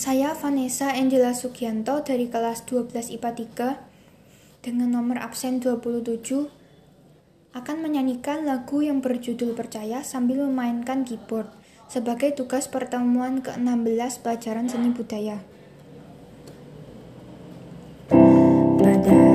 Saya Vanessa Angela Sugianto dari kelas 12 IPA 3 dengan nomor absen 27 akan menyanyikan lagu yang berjudul Percaya sambil memainkan keyboard sebagai tugas pertemuan ke-16 pelajaran seni budaya. Pada